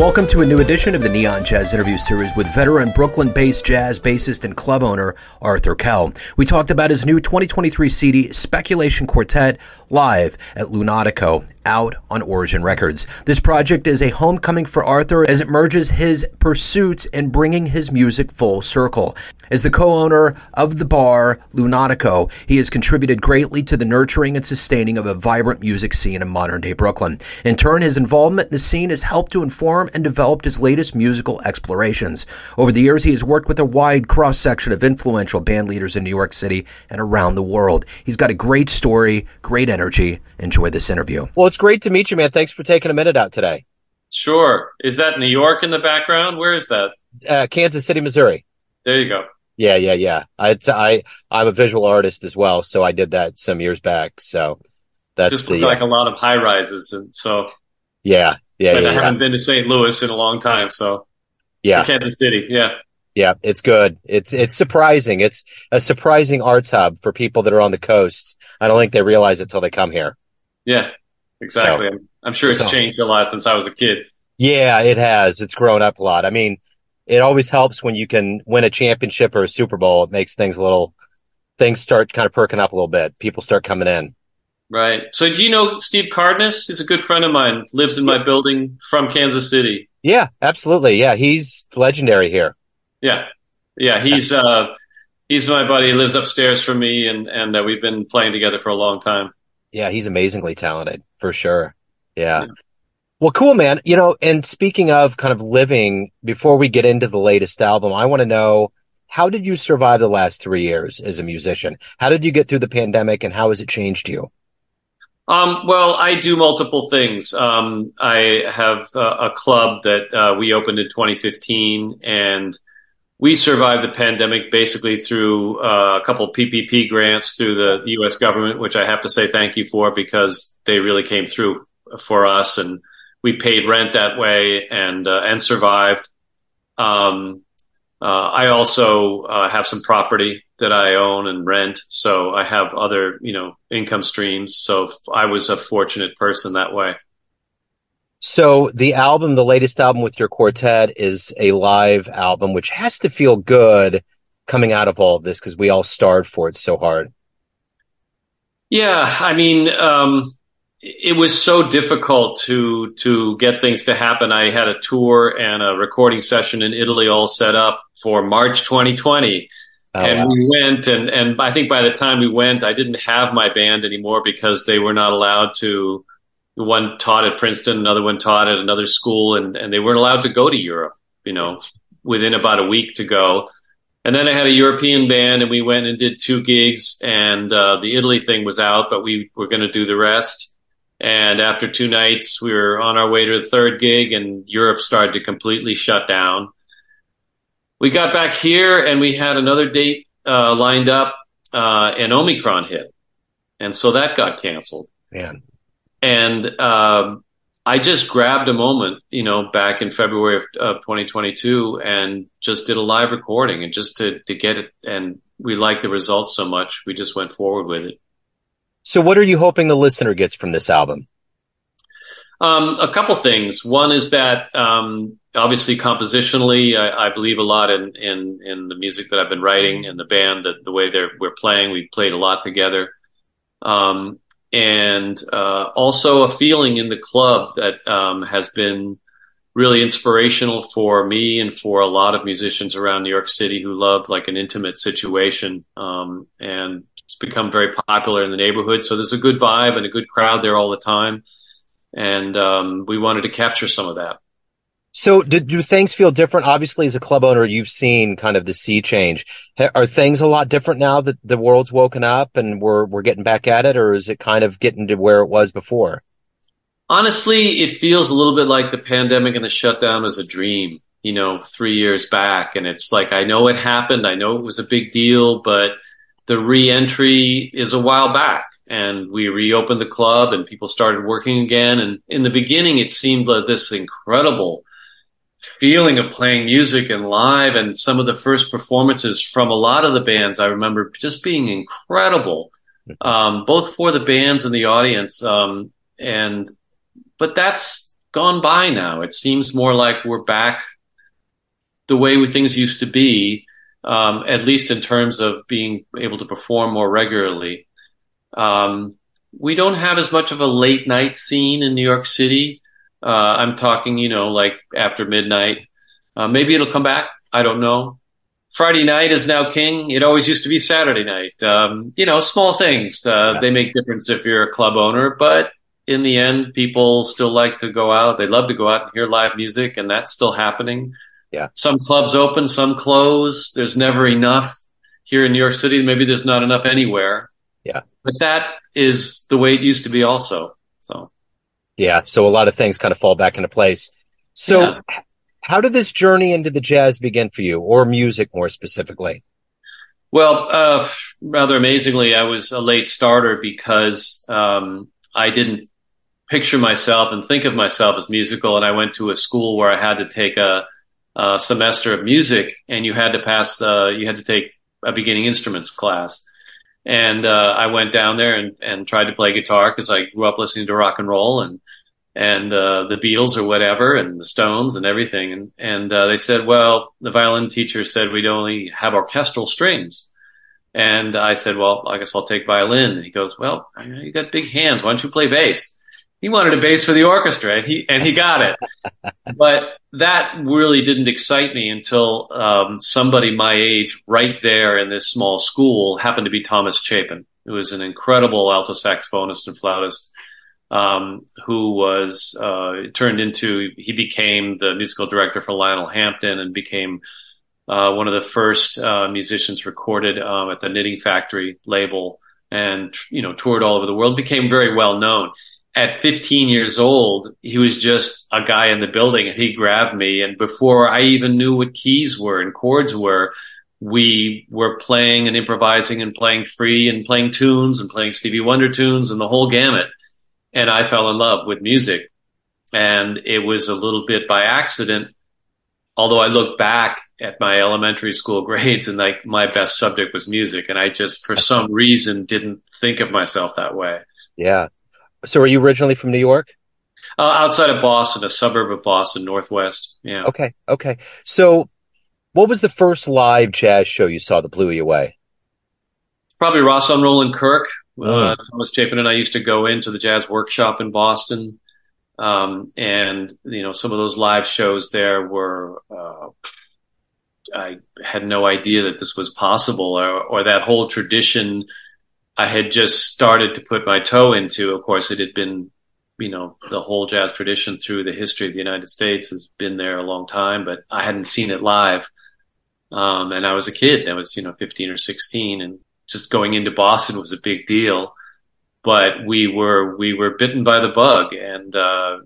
Welcome to a new edition of the Neon Jazz interview series with veteran Brooklyn based jazz bassist and club owner Arthur Kell. We talked about his new 2023 CD, Speculation Quartet, live at Lunatico, out on Origin Records. This project is a homecoming for Arthur as it merges his pursuits and bringing his music full circle. As the co owner of the bar, Lunatico, he has contributed greatly to the nurturing and sustaining of a vibrant music scene in modern day Brooklyn. In turn, his involvement in the scene has helped to inform and developed his latest musical explorations. Over the years, he has worked with a wide cross section of influential band leaders in New York City and around the world. He's got a great story, great energy. Enjoy this interview. Well, it's great to meet you, man. Thanks for taking a minute out today. Sure. Is that New York in the background? Where is that? Uh, Kansas City, Missouri. There you go. Yeah, yeah, yeah. I, I, I'm a visual artist as well, so I did that some years back. So that's just the, like a lot of high rises, and so yeah, yeah, and yeah, I yeah. haven't been to St. Louis in a long time, so yeah. Kansas City, yeah. Yeah, it's good. It's it's surprising. It's a surprising arts hub for people that are on the coast. I don't think they realize it till they come here. Yeah, exactly. So, I'm, I'm, sure it's so. changed a lot since I was a kid. Yeah, it has. It's grown up a lot. I mean, it always helps when you can win a championship or a Super Bowl. It makes things a little things start kind of perking up a little bit. People start coming in. Right. So do you know Steve Cardenas? He's a good friend of mine. Lives in my building from Kansas City. Yeah, absolutely. Yeah, he's legendary here. Yeah. Yeah, he's uh he's my buddy. He lives upstairs from me and and uh, we've been playing together for a long time. Yeah, he's amazingly talented for sure. Yeah. yeah. Well, cool, man. You know, and speaking of kind of living, before we get into the latest album, I want to know how did you survive the last three years as a musician? How did you get through the pandemic and how has it changed you? Um, well, I do multiple things. Um, I have uh, a club that uh, we opened in 2015, and we survived the pandemic basically through uh, a couple PPP grants through the U.S. government, which I have to say thank you for because they really came through for us, and we paid rent that way and uh, and survived. Um, uh, I also uh, have some property that I own and rent. So I have other, you know, income streams. So I was a fortunate person that way. So the album, the latest album with your quartet is a live album, which has to feel good coming out of all of this because we all starved for it so hard. Yeah. I mean, um, it was so difficult to to get things to happen. I had a tour and a recording session in Italy all set up for March 2020 Oh, and wow. we went, and and I think by the time we went, I didn't have my band anymore because they were not allowed to. One taught at Princeton, another one taught at another school, and and they weren't allowed to go to Europe. You know, within about a week to go. And then I had a European band, and we went and did two gigs, and uh, the Italy thing was out, but we were going to do the rest. And after two nights, we were on our way to the third gig, and Europe started to completely shut down we got back here and we had another date uh, lined up, uh, and Omicron hit, and so that got canceled. Man, and um, I just grabbed a moment, you know, back in February of, of 2022, and just did a live recording, and just to to get it, and we liked the results so much, we just went forward with it. So, what are you hoping the listener gets from this album? Um, a couple things. One is that um, obviously compositionally, I, I, believe a lot in, in, in the music that I've been writing and the band, the, the way they're we're playing. We've played a lot together, um, and uh, also a feeling in the club that um, has been really inspirational for me and for a lot of musicians around New York City who love like an intimate situation, um, and it's become very popular in the neighborhood. So there's a good vibe and a good crowd there all the time and um, we wanted to capture some of that. So, do, do things feel different? Obviously, as a club owner, you've seen kind of the sea change. Are things a lot different now that the world's woken up and we're we're getting back at it, or is it kind of getting to where it was before? Honestly, it feels a little bit like the pandemic and the shutdown was a dream. You know, three years back, and it's like I know it happened. I know it was a big deal, but the reentry is a while back and we reopened the club and people started working again. And in the beginning, it seemed like this incredible feeling of playing music and live and some of the first performances from a lot of the bands I remember just being incredible, um, both for the bands and the audience. Um, and, but that's gone by now. It seems more like we're back the way things used to be, um, at least in terms of being able to perform more regularly. Um, we don't have as much of a late night scene in New York City. Uh, I'm talking, you know, like after midnight. Uh, maybe it'll come back. I don't know. Friday night is now king. It always used to be Saturday night. Um, you know, small things. Uh, yeah. They make difference if you're a club owner, but in the end, people still like to go out. They love to go out and hear live music, and that's still happening. Yeah. Some clubs open, some close. There's never enough here in New York City. Maybe there's not enough anywhere. Yeah. But that is the way it used to be also. So. Yeah. So a lot of things kind of fall back into place. So yeah. how did this journey into the jazz begin for you or music more specifically? Well, uh, rather amazingly, I was a late starter because um, I didn't picture myself and think of myself as musical. And I went to a school where I had to take a, a semester of music, and you had to pass the you had to take a beginning instruments class. And uh, I went down there and, and tried to play guitar because I grew up listening to rock and roll and and uh, the Beatles or whatever and the Stones and everything. And and uh, they said, well, the violin teacher said we'd only have orchestral strings. And I said, well, I guess I'll take violin. And he goes, well, you got big hands. Why don't you play bass? He wanted a bass for the orchestra and he, and he got it. but that really didn't excite me until, um, somebody my age right there in this small school happened to be Thomas Chapin, who was an incredible alto saxophonist and flautist. Um, who was uh, turned into he became the musical director for Lionel Hampton and became uh, one of the first uh, musicians recorded um, at the Knitting Factory label, and you know toured all over the world. Became very well known. At 15 years old, he was just a guy in the building, and he grabbed me. And before I even knew what keys were and chords were, we were playing and improvising and playing free and playing tunes and playing Stevie Wonder tunes and the whole gamut. And I fell in love with music. And it was a little bit by accident although I look back at my elementary school grades and like my best subject was music and I just for some reason didn't think of myself that way. Yeah. So are you originally from New York? Uh, outside of Boston, a suburb of Boston, Northwest. Yeah. Okay. Okay. So what was the first live jazz show you saw that blew you away? Probably Rahsaan Roland Kirk. Mm. Uh, Thomas Chapin and I used to go into the jazz workshop in Boston. Um, and you know, some of those live shows there were, uh, I had no idea that this was possible or, or that whole tradition I had just started to put my toe into. Of course, it had been, you know, the whole jazz tradition through the history of the United States has been there a long time, but I hadn't seen it live. Um, and I was a kid. I was, you know, 15 or 16 and just going into Boston was a big deal but we were we were bitten by the bug and uh,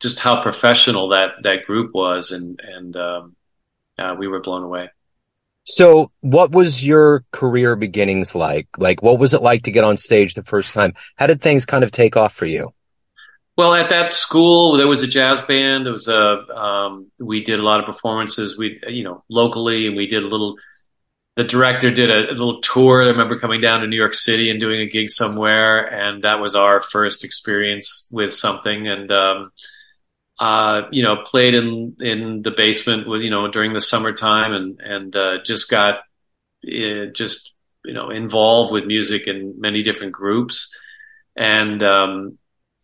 just how professional that that group was and and um, uh, we were blown away so what was your career beginnings like? Like what was it like to get on stage the first time? How did things kind of take off for you? Well at that school there was a jazz band. There was a um, we did a lot of performances. We you know locally and we did a little the director did a, a, little tour. I remember coming down to New York City and doing a gig somewhere, and that was our first experience with something. And um, uh, you know, played in in the basement with you know during the summertime, and and uh, just got uh, just you know involved with music in many different groups, and um,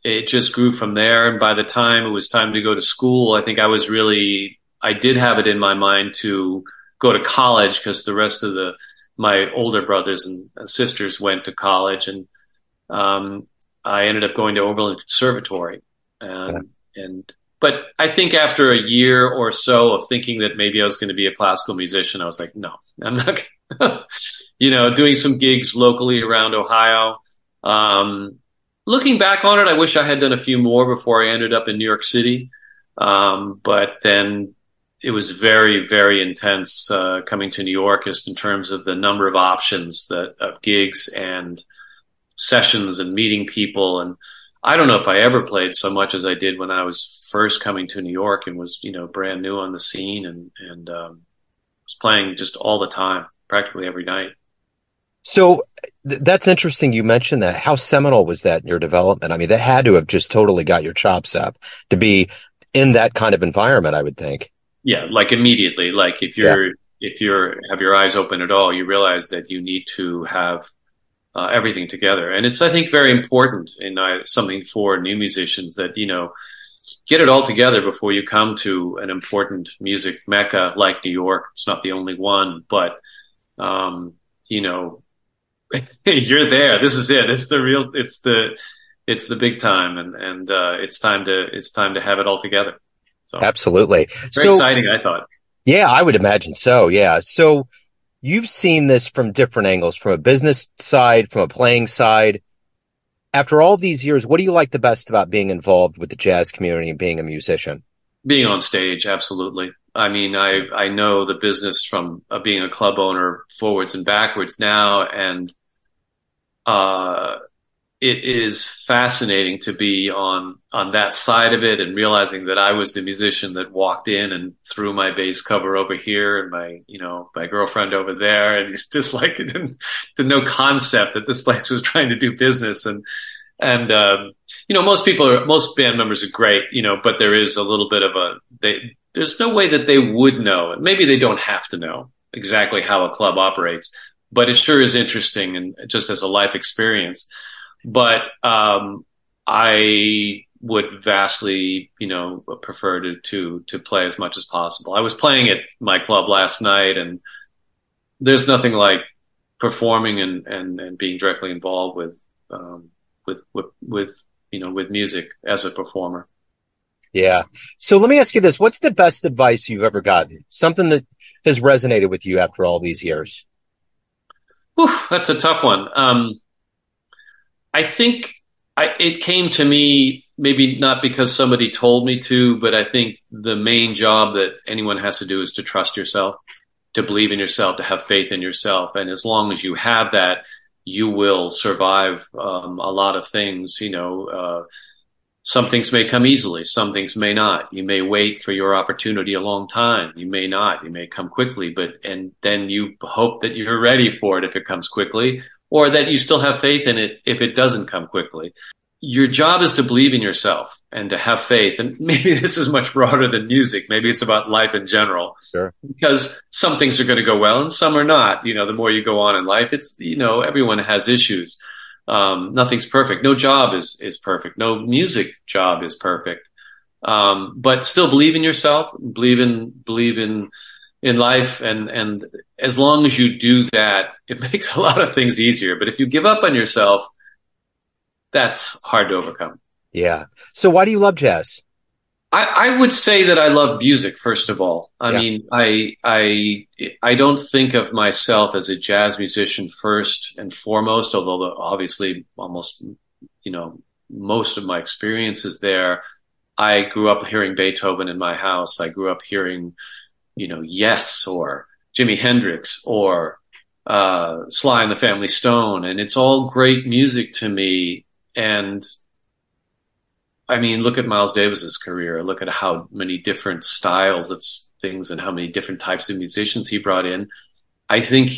it just grew from there. And by the time it was time to go to school, I think I was really I did have it in my mind to go to college because the rest of the my older brothers and sisters went to college, and um, I ended up going to Oberlin Conservatory. Um, yeah. And but I think after a year or so of thinking that maybe I was going to be a classical musician, I was like, no, I'm not. you know, doing some gigs locally around Ohio. Um, looking back on it, I wish I had done a few more before I ended up in New York City. Um, but then it was very, very intense uh, coming to New York, just in terms of the number of options that of gigs and sessions and meeting people. And I don't know if I ever played so much as I did when I was first coming to New York and was, you know, brand new on the scene and and um, was playing just all the time, practically every night. So th- that's interesting. You mentioned that. How seminal was that in your development? I mean, that had to have just totally got your chops up to be in that kind of environment. I would think. Yeah, like immediately. Like if you're yeah. if you're have your eyes open at all, you realize that you need to have uh, everything together, and it's I think very important in uh, something for new musicians that you know get it all together before you come to an important music mecca like New York. It's not the only one, but um, you know, you're there. This is it. It's the real. It's the it's the big time, and and uh, it's time to it's time to have it all together. So absolutely, very so, exciting. I thought. Yeah, I would imagine so. Yeah, so you've seen this from different angles, from a business side, from a playing side after all these years, what do you like the best about being involved with the jazz community and being a musician? Being on stage, absolutely. I mean, I I know the business from uh, being a club owner forwards and backwards now, and uh, it is fascinating to be on on that side of it and realizing that I was the musician that walked in and threw my bass cover over here and my you know my girlfriend over there. And just like it didn't, didn't no concept that this place was trying to do business. And and um, you know most people are most band members are great you know but there is a little bit of a they there's no way that they would know. And maybe they don't have to know exactly how a club operates but it sure is interesting and just as a life experience but um, I would vastly, you know, prefer to, to to play as much as possible. I was playing at my club last night, and there's nothing like performing and and, and being directly involved with um, with with with you know with music as a performer. Yeah. So let me ask you this: What's the best advice you've ever gotten? Something that has resonated with you after all these years. Whew, that's a tough one. Um, I think I, it came to me maybe not because somebody told me to, but I think the main job that anyone has to do is to trust yourself, to believe in yourself, to have faith in yourself. And as long as you have that, you will survive um, a lot of things. You know, uh, some things may come easily, some things may not. You may wait for your opportunity a long time. You may not. You may come quickly, but and then you hope that you're ready for it if it comes quickly, or that you still have faith in it if it doesn't come quickly. Your job is to believe in yourself and to have faith. And maybe this is much broader than music. Maybe it's about life in general. Sure. Because some things are going to go well and some are not. You know, the more you go on in life, it's, you know, everyone has issues. Um, nothing's perfect. No job is, is perfect. No music job is perfect. Um, but still believe in yourself, believe in, believe in, in life and and as long as you do that it makes a lot of things easier but if you give up on yourself that's hard to overcome yeah so why do you love jazz I, I would say that I love music first of all. I yeah. mean, I I I don't think of myself as a jazz musician first and foremost, although obviously almost you know most of my experiences there. I grew up hearing Beethoven in my house. I grew up hearing you know, Yes or Jimi Hendrix or uh, Sly and the Family Stone, and it's all great music to me. And I mean, look at Miles Davis's career. Look at how many different styles of things and how many different types of musicians he brought in. I think,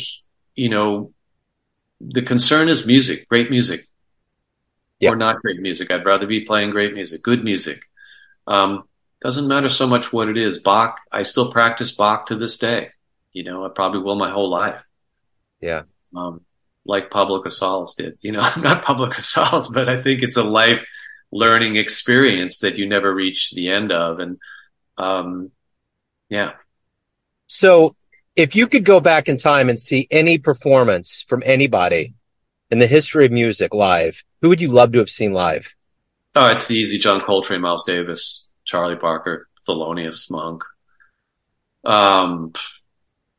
you know, the concern is music, great music, or not great music. I'd rather be playing great music, good music. Um, doesn't matter so much what it is. Bach, I still practice Bach to this day. You know, I probably will my whole life. Yeah. Um, like Pablo Casals did. You know, I'm not Pablo Casals, but I think it's a life learning experience that you never reach the end of. And, um, yeah. So if you could go back in time and see any performance from anybody in the history of music live, who would you love to have seen live? Oh, it's the easy John Coltrane, Miles Davis. Charlie Parker, Thelonious Monk, um,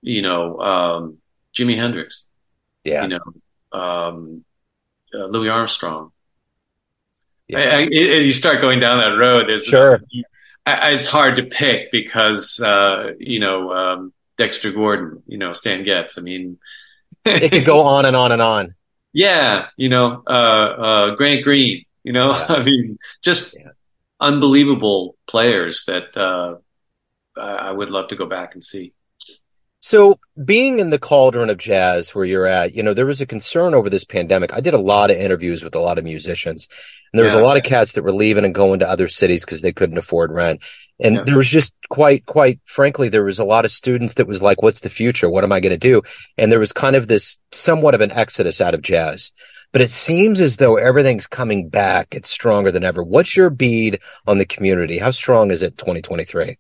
you know, um, Jimi Hendrix, yeah, you know, um, uh, Louis Armstrong. Yeah. I, I, you start going down that road, there's sure. I, it's hard to pick because uh, you know um, Dexter Gordon, you know Stan Getz. I mean, it could go on and on and on. Yeah, you know, uh, uh, Grant Green. You know, yeah. I mean, just yeah unbelievable players that uh, I would love to go back and see. So, being in the cauldron of jazz where you're at, you know, there was a concern over this pandemic. I did a lot of interviews with a lot of musicians, and there was yeah. a lot of cats that were leaving and going to other cities because they couldn't afford rent. And yeah. there was just quite, quite frankly, there was a lot of students that was like, what's the future? What am I going to do? And there was kind of this somewhat of an exodus out of jazz. But it seems as though everything's coming back. It's stronger than ever. What's your bead on the community? How strong is it 2023?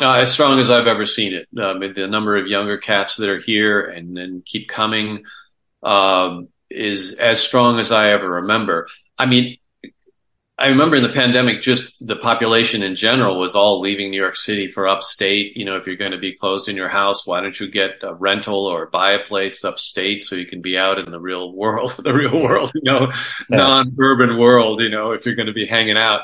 Uh, as strong as I've ever seen it. Um, the number of younger cats that are here and then keep coming um, is as strong as I ever remember. I mean, I remember in the pandemic, just the population in general was all leaving New York City for upstate. You know, if you're going to be closed in your house, why don't you get a rental or buy a place upstate so you can be out in the real world, the real world, you know, yeah. non-urban world, you know, if you're going to be hanging out.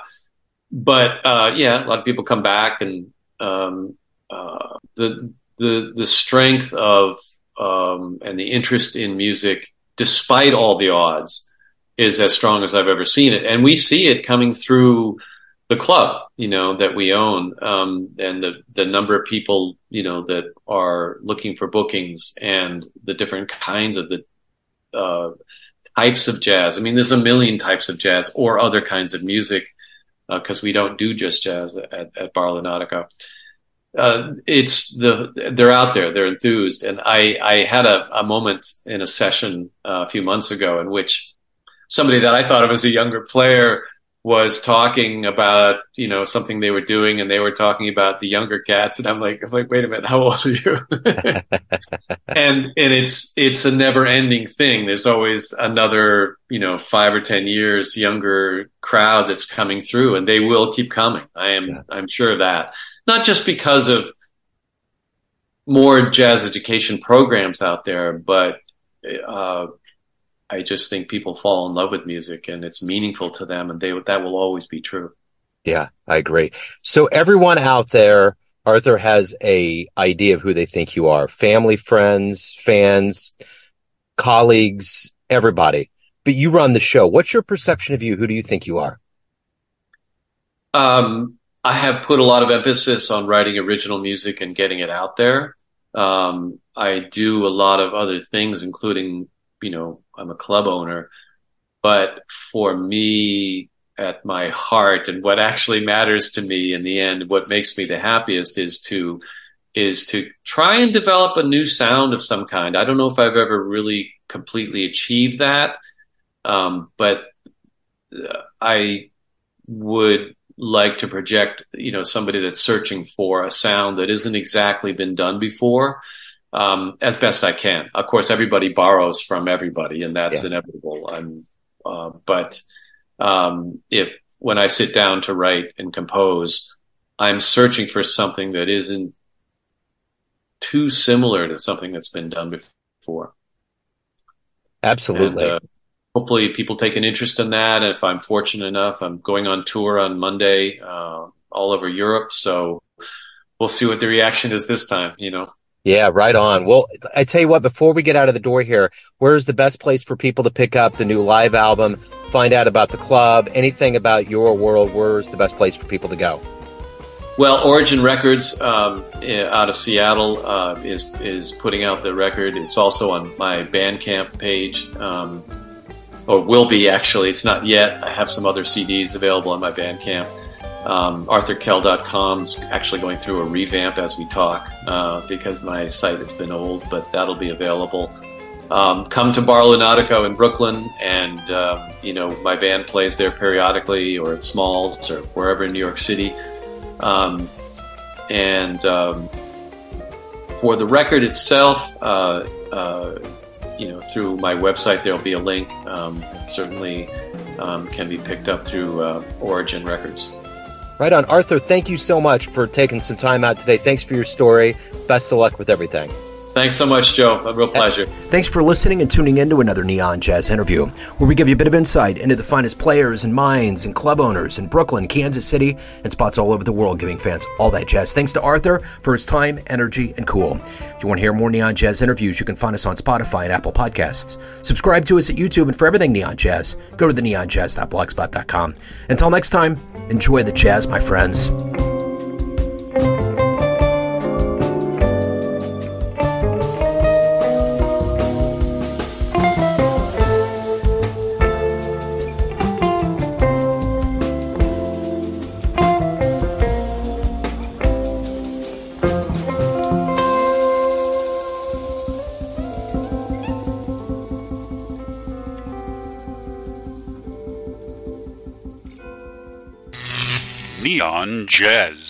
But, uh, yeah, a lot of people come back and, um, uh, the the the strength of um, and the interest in music, despite all the odds, is as strong as I've ever seen it, and we see it coming through the club, you know, that we own, um, and the the number of people, you know, that are looking for bookings, and the different kinds of the uh, types of jazz. I mean, there's a million types of jazz or other kinds of music because uh, we don't do just jazz at, at Bar Lunatico. Uh, it's the they're out there, they're enthused, and I I had a, a moment in a session uh, a few months ago in which somebody that I thought of as a younger player was talking about you know something they were doing and they were talking about the younger cats. And I'm like I'm like wait a minute how old are you? And and it's it's a never ending thing. There's always another you know 5 or 10 years younger crowd that's coming through and they will keep coming. I am yeah. I'm sure of that. Not just because of more jazz education programs out there but uh, I just think people fall in love with music and it's meaningful to them and they that will always be true. Yeah, I agree. So everyone out there, Arthur has a idea of who they think you are. Family, friends, fans, colleagues, everybody. But you run the show. What's your perception of you? Who do you think you are? Um, I have put a lot of emphasis on writing original music and getting it out there. Um, I do a lot of other things, including you know, I'm a club owner, but for me, at my heart and what actually matters to me in the end, what makes me the happiest is to is to try and develop a new sound of some kind. I don't know if I've ever really completely achieved that, um, but uh, I would like to project, you know, somebody that's searching for a sound that isn't exactly been done before um, as best I can. Of course, everybody borrows from everybody, and that's yeah. inevitable. I'm, uh, but um, if when I sit down to write and compose, I'm searching for something that isn't too similar to something that's been done before. Absolutely. And, uh, hopefully, people take an interest in that. And if I'm fortunate enough, I'm going on tour on Monday uh, all over Europe, so we'll see what the reaction is this time. You know. Yeah, right on. Well, I tell you what, before we get out of the door here, where's the best place for people to pick up the new live album, find out about the club, anything about your world? Where's the best place for people to go? Well, Origin Records um, out of Seattle uh, is is putting out the record. It's also on my Bandcamp page, um, or will be actually. It's not yet. I have some other CDs available on my Bandcamp. Um, is actually going through a revamp as we talk uh, because my site has been old, but that'll be available. Um, come to Bar Lunatico in Brooklyn, and um, you know my band plays there periodically, or at Smalls, or wherever in New York City. Um, and um, for the record itself, uh, uh, you know, through my website, there'll be a link. Um, it certainly um, can be picked up through uh, Origin Records. Right on. Arthur, thank you so much for taking some time out today. Thanks for your story. Best of luck with everything. Thanks so much, Joe. A real pleasure. Thanks for listening and tuning in to another Neon Jazz interview, where we give you a bit of insight into the finest players and minds and club owners in Brooklyn, Kansas City, and spots all over the world, giving fans all that jazz. Thanks to Arthur for his time, energy, and cool. If you want to hear more Neon Jazz interviews, you can find us on Spotify and Apple Podcasts. Subscribe to us at YouTube, and for everything Neon Jazz, go to the neonjazz.blogspot.com. Until next time, enjoy the jazz, my friends. Jazz.